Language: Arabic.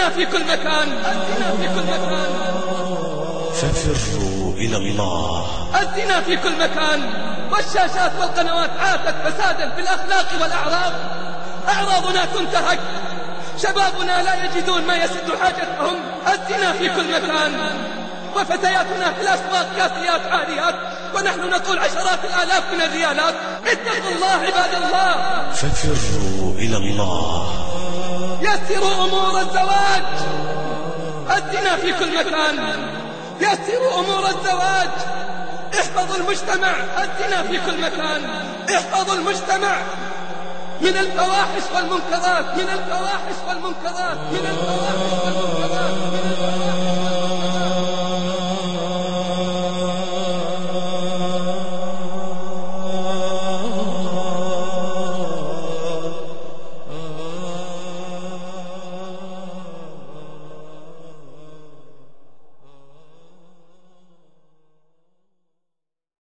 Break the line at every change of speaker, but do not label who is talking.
الزنا في كل مكان. في كل مكان.
ففروا إلى الله.
الزنا في كل مكان. والشاشات والقنوات عاتت فسادا في الأخلاق والأعراض. أعراضنا تنتهك. شبابنا لا يجدون ما يسد حاجتهم. الزنا في كل مكان. وفتياتنا في الأسواق كاسيات عاريات ونحن نقول عشرات الآلاف من الريالات. اتقوا الله عباد الله.
ففروا إلى الله.
يسروا أمور الزواج. الزنا في كل مكان. يسروا أمور الزواج. احفظوا المجتمع. الزنا في كل مكان. احفظوا المجتمع. من الفواحش والمنكرات من الفواحش والمنكرات من الفواحش والمنكرات من الفواحش